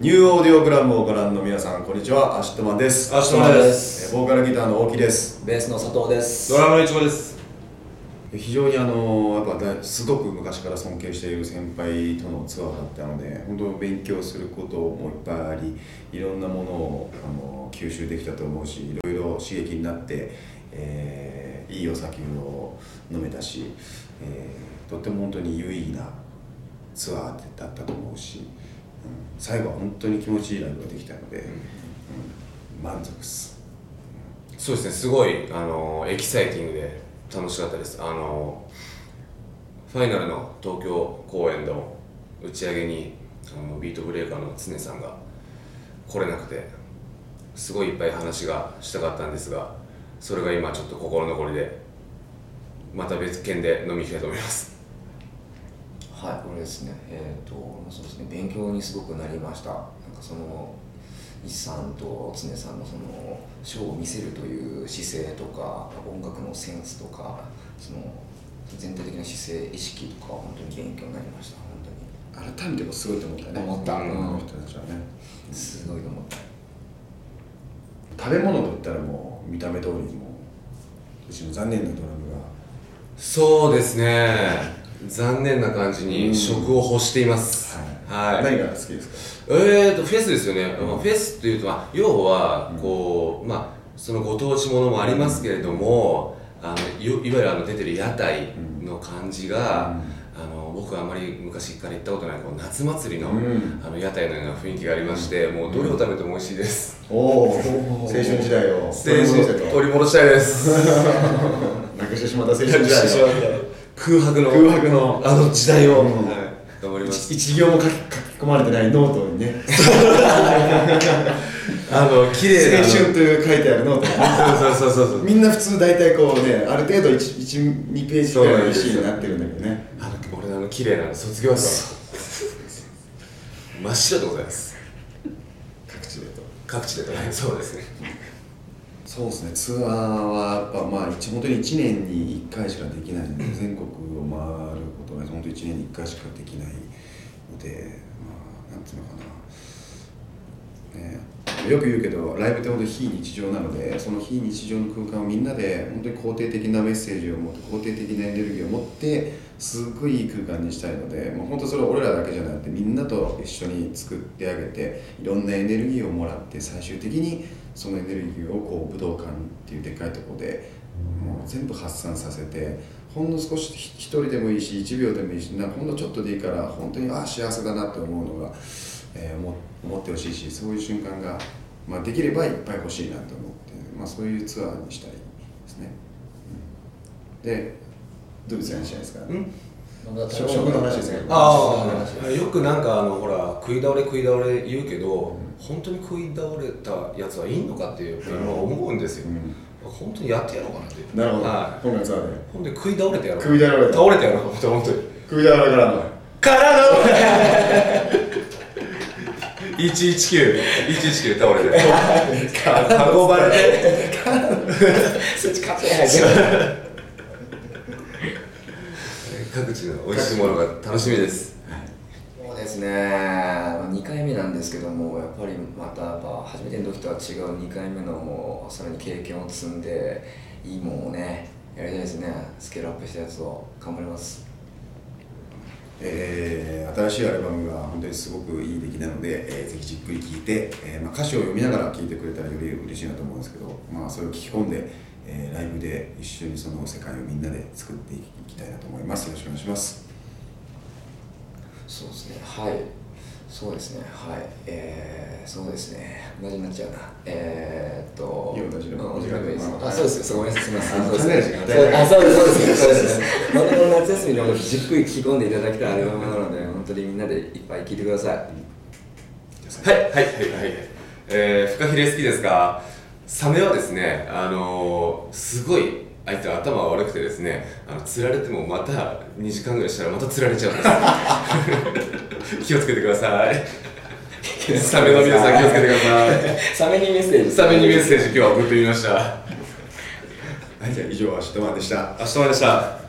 New Audiogram をご覧の皆さんこんにちは。 ACIDMAN です。 ACIDMAN です。えーボーカルギターの大木です。ベースの佐藤です。ドラムの一悟です。非常にあのやっぱだすごく昔から尊敬している先輩とのツアーだったので本当勉強することもいっぱいありいろんなものをあの吸収できたと思うしいろいろ刺激になって、えーいいお酒を飲めたし、えーとっても本当に有意義なツアーだったと思うし、うん最後は本当に気持ちいいライブができたので、うん。満足です。そうですね。すごいあのエキサイティングで楽しかったです。あのファイナルの東京公演の打ち上げにあのビートブレーカーの常さんが来れなくてすごいいっぱい話がしたかったんですがそれが今ちょっと心残りでまた別件で飲みに行きたいと思いますはい。これですね。えっ、とそうですね。勉強にすごくなりました。なんかその一さんと常さんのそのショーを見せるという姿勢とか音楽のセンスとかその全体的な姿勢意識とか本当に勉強になりました。本改めてもすごいと思ったね。思った。あの人たちはね。当にすごいと思った。食べ物といったらもう見た目通りにもうちの残念なドラムそうですね残念な感じうん。に食を欲しています。が、はい。何が好きですか？えーとフェスですよね、まあフェスっていうと、まあ、要はこう、まあ、そのご当地ものもありますけれども、あのいいわゆるあの出てる屋台の感じが、あの僕はあまり昔から行ったことないこう夏祭りの,、うん。あの屋台のような雰囲気がありまして、もうどれを食べても美味しいです、おお青春時代をステージ取り戻したいです。なくしてしまった青春時代を空白の空白の。あの時代を、うん。はい、頑張ります。一行も書き込まれてないノートにね。あの綺麗な。青春という書いてあるノートにね。そうそうそうそうみんな普通大体こうねある程度12ページくらいのシーンになってるんだけどね。あの俺あの綺麗な卒業生真っ白でございます。各地でと。各地でとね。そうですねそうですね。ツアーはやっぱまあ一本当に1年に1回しかできないので全国を回ることが本当に1年に1回しかできないのでまあなんていうのかな、ね、よく言うけどライブって本当に非日常なのでその非日常の空間をみんなで本当に肯定的なメッセージを持って肯定的なエネルギーを持ってすっごいいい空間にしたいのでもう本当それは俺らだけじゃなくてみんなと一緒に作ってあげていろんなエネルギーをもらって最終的にそのエネルギーをこう武道館っていうでかいとこでもう全部発散させてほんの少しひ一人でもいいし1秒でもいいしなんほんのちょっとでいいから本当にああ幸せだなって思うのが、えー思思ってほしいしそういう瞬間が、まあ、できればいっぱい欲しいなと思って、まあ、そういうツアーにしたいですね。うん。でどういうツアーにしたいですか、食食の話ですけど。ああよくなんかあのほら食い倒れ食い倒れ言うけど、本当に食い倒れたやつはいいのかっていう今思うんですよ、うん。本当にやってやろうかなって。なるほど、はい。今回のツアーで。ほんで食い倒れてやろう。食い倒れた。倒れてやろうって。本当に食い倒れからの。からの 119 119倒れて運ばれてそっち勝てない各地の美味しいものが楽しみです。そうですね、2回目なんですけども、やっぱりまたやっぱ初めての時とは違う2回目のもうさらに経験を積んで、いいもんをね、やりたいですね、スケールアップしたやつを頑張ります。えー新しいアルバムが本当にすごくいい出来なので、えーぜひじっくり聴いて、えーまあ、歌詞を読みながら聴いてくれたらより嬉しいなと思うんですけど、まあ、それを聞き込んで、えーライブで一緒にその世界をみんなで作っていきたいなと思います。よろしくお願いします。そうですね、はい、そうですね、はい、えー、そうですね、同じになっちゃうな、えー、っと、同じのうん同じのがいいです。まああ、そうですごめんなさい、すみません、あそうです。そうないあ、そうです、そうです、夏休みでもじっくり聞き込んでいただきたいアルバムなので、本当にみんなでいっぱい聴いてください。はいはいはいはい。えー、フカヒレ好きですかサメはですねあのー、すごい相手頭が悪くてですねあの釣られてもまた2時間ぐらいしたらまた釣られちゃうんです。気をつけてください。サメの皆さん気をつけてください。サメにメッセージ。サメにメッセージ今日は送ってみました。はいじゃあ以上はシットマンでした。明日まででした